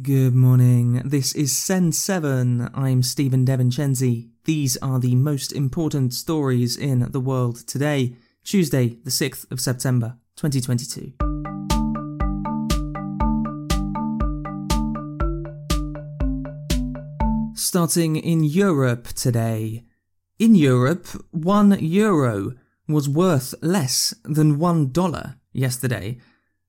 Good morning. This is Send 7. I'm Stephen Devincenzi. These are the most important stories in the world today, Tuesday, the 6th of September, 2022. Starting in Europe today. In Europe, one euro was worth less than one dollar yesterday,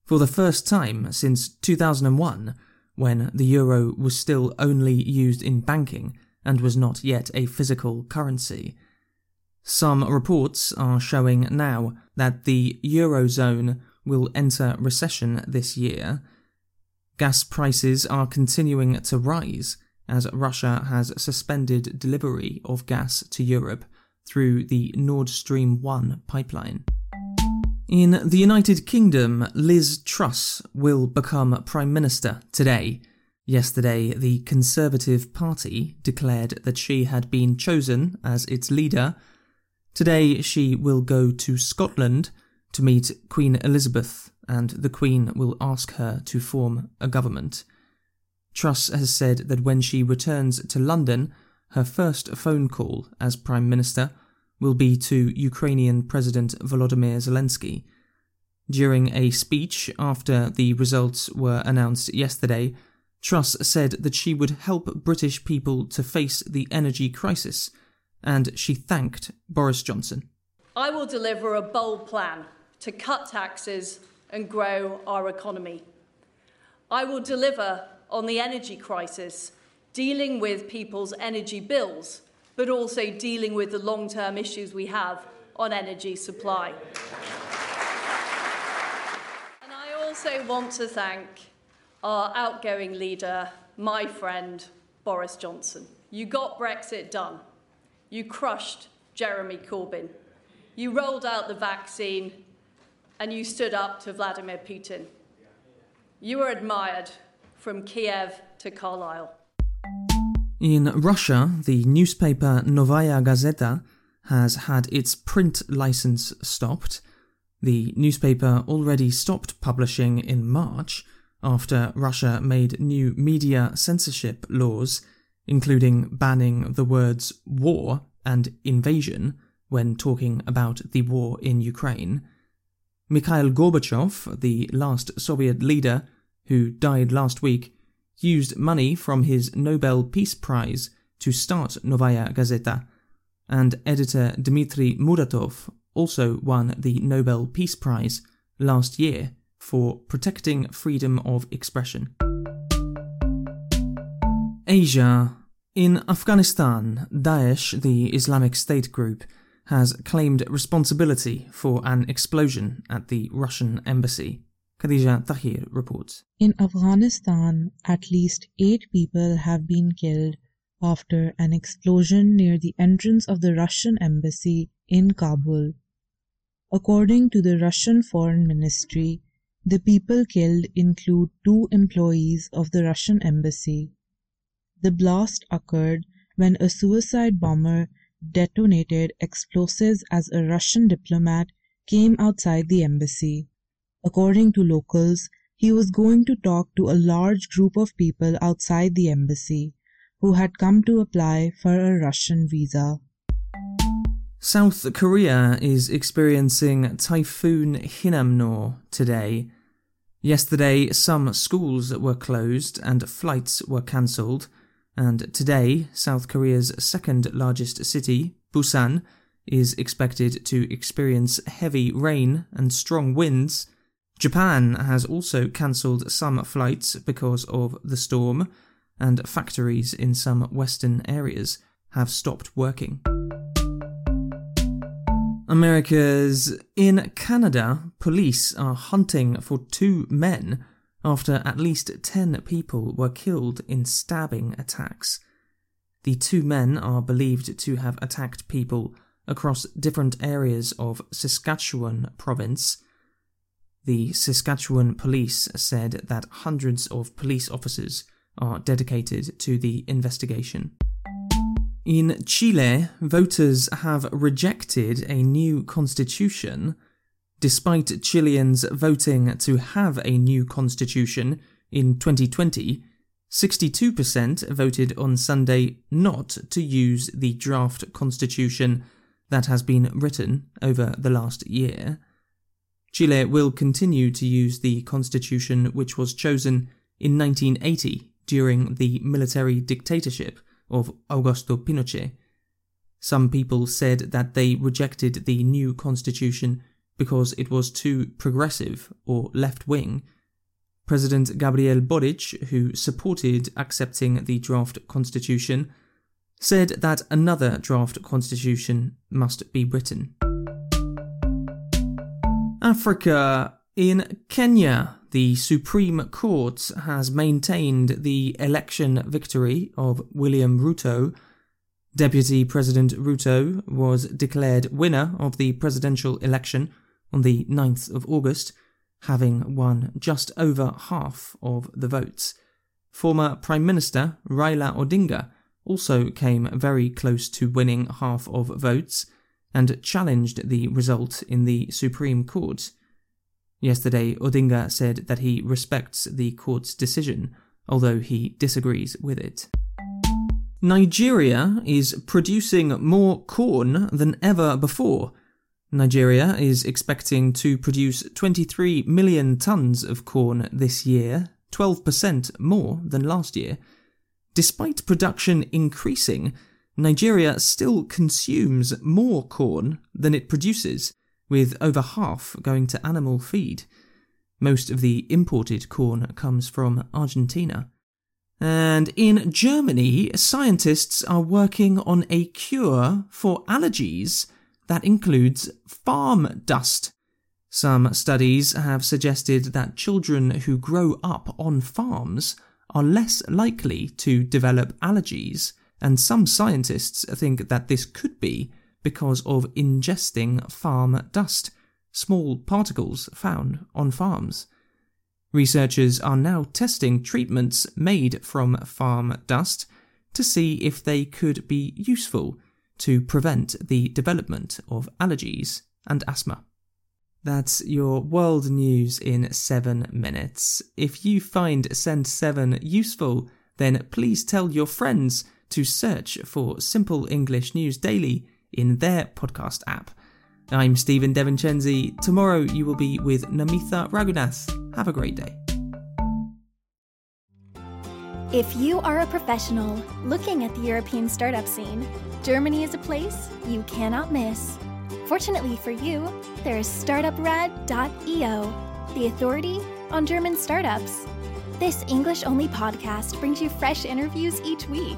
for the first time since 2001 when the euro was still only used in banking and was not yet a physical currency. Some reports are showing now that the eurozone will enter recession this year. Gas prices are continuing to rise as Russia has suspended delivery of gas to Europe through the Nord Stream 1 pipeline. In the United Kingdom, Liz Truss will become Prime Minister today. Yesterday, the Conservative Party declared that she had been chosen as its leader. Today, she will go to Scotland to meet Queen Elizabeth, and the Queen will ask her to form a government. Truss has said that when she returns to London, her first phone call as Prime Minister will be to Ukrainian President Volodymyr Zelensky. During a speech after the results were announced yesterday, Truss said that she would help British people to face the energy crisis, and she thanked Boris Johnson. I will deliver a bold plan to cut taxes and grow our economy. I will deliver on the energy crisis, dealing with people's energy bills but also dealing with the long term issues we have on energy supply. and I also want to thank our outgoing leader, my friend, Boris Johnson. You got Brexit done. You crushed Jeremy Corbyn. You rolled out the vaccine and you stood up to Vladimir Putin. You were admired from Kiev to Carlisle. In Russia, the newspaper Novaya Gazeta has had its print license stopped. The newspaper already stopped publishing in March after Russia made new media censorship laws, including banning the words war and invasion when talking about the war in Ukraine. Mikhail Gorbachev, the last Soviet leader who died last week, used money from his Nobel Peace Prize to start Novaya Gazeta, and editor Dmitry Muratov also won the Nobel Peace Prize last year for protecting freedom of expression. Asia. In Afghanistan, Daesh, the Islamic State group, has claimed responsibility for an explosion at the Russian embassy. Khadija Tahir reports. In Afghanistan, at least eight people have been killed after an explosion near the entrance of the Russian embassy in Kabul. According to the Russian Foreign Ministry, the people killed include two employees of the Russian embassy. The blast occurred when a suicide bomber detonated explosives as a Russian diplomat came outside the embassy. According to locals, he was going to talk to a large group of people outside the embassy who had come to apply for a Russian visa. South Korea is experiencing Typhoon Hinnamnor today. Yesterday, some schools were closed and flights were cancelled, and today, South Korea's second largest city, Busan, is expected to experience heavy rain and strong winds Japan has also cancelled some flights because of the storm, and factories in some western areas have stopped working. America's in Canada, police are hunting for two men after at least 10 people were killed in stabbing attacks. The two men are believed to have attacked people across different areas of Saskatchewan province the Saskatchewan police said that hundreds of police officers are dedicated to the investigation. In Chile, voters have rejected a new constitution. Despite Chileans voting to have a new constitution in 2020, 62% voted on Sunday not to use the draft constitution that has been written over the last year. Chile will continue to use the constitution which was chosen in 1980 during the military dictatorship of Augusto Pinochet. Some people said that they rejected the new constitution because it was too progressive or left wing President Gabriel Boric, who supported accepting the draft constitution, said that another draft constitution must be written. Africa. In Kenya, the Supreme Court has maintained the election victory of William Ruto. Deputy President Ruto was declared winner of the presidential election on the 9th of August having won just over half of the votes. Former Prime Minister Raila Odinga also came very close to winning half of votes and challenged the result in the Supreme Court. Yesterday, Odinga said that he respects the court's decision, although he disagrees with it. Nigeria is producing more corn than ever before Nigeria is expecting to produce 23 million tonnes of corn this year, 12% more than last year. Despite production increasing, Nigeria still consumes more corn than it produces, with over half going to animal feed. Most of the imported corn comes from Argentina. And in Germany, scientists are working on a cure for allergies that includes farm dust. Some studies have suggested that children who grow up on farms are less likely to develop allergies, and some scientists think that this could be because of ingesting farm dust, small particles found on farms. Researchers are now testing treatments made from farm dust to see if they could be useful to prevent the development of allergies and asthma. That's your world news in seven minutes. If you find Send 7 useful, then please tell your friends to search for Simple English News Daily in their podcast app. I'm Stephen Devincenzi. Tomorrow you will be with Namitha Ragunath. Have a great day. If you are a professional looking at the European startup scene, Germany is a place you cannot miss. Fortunately for you, there is StartupRad.io, the authority on German startups. This English only podcast brings you fresh interviews each week.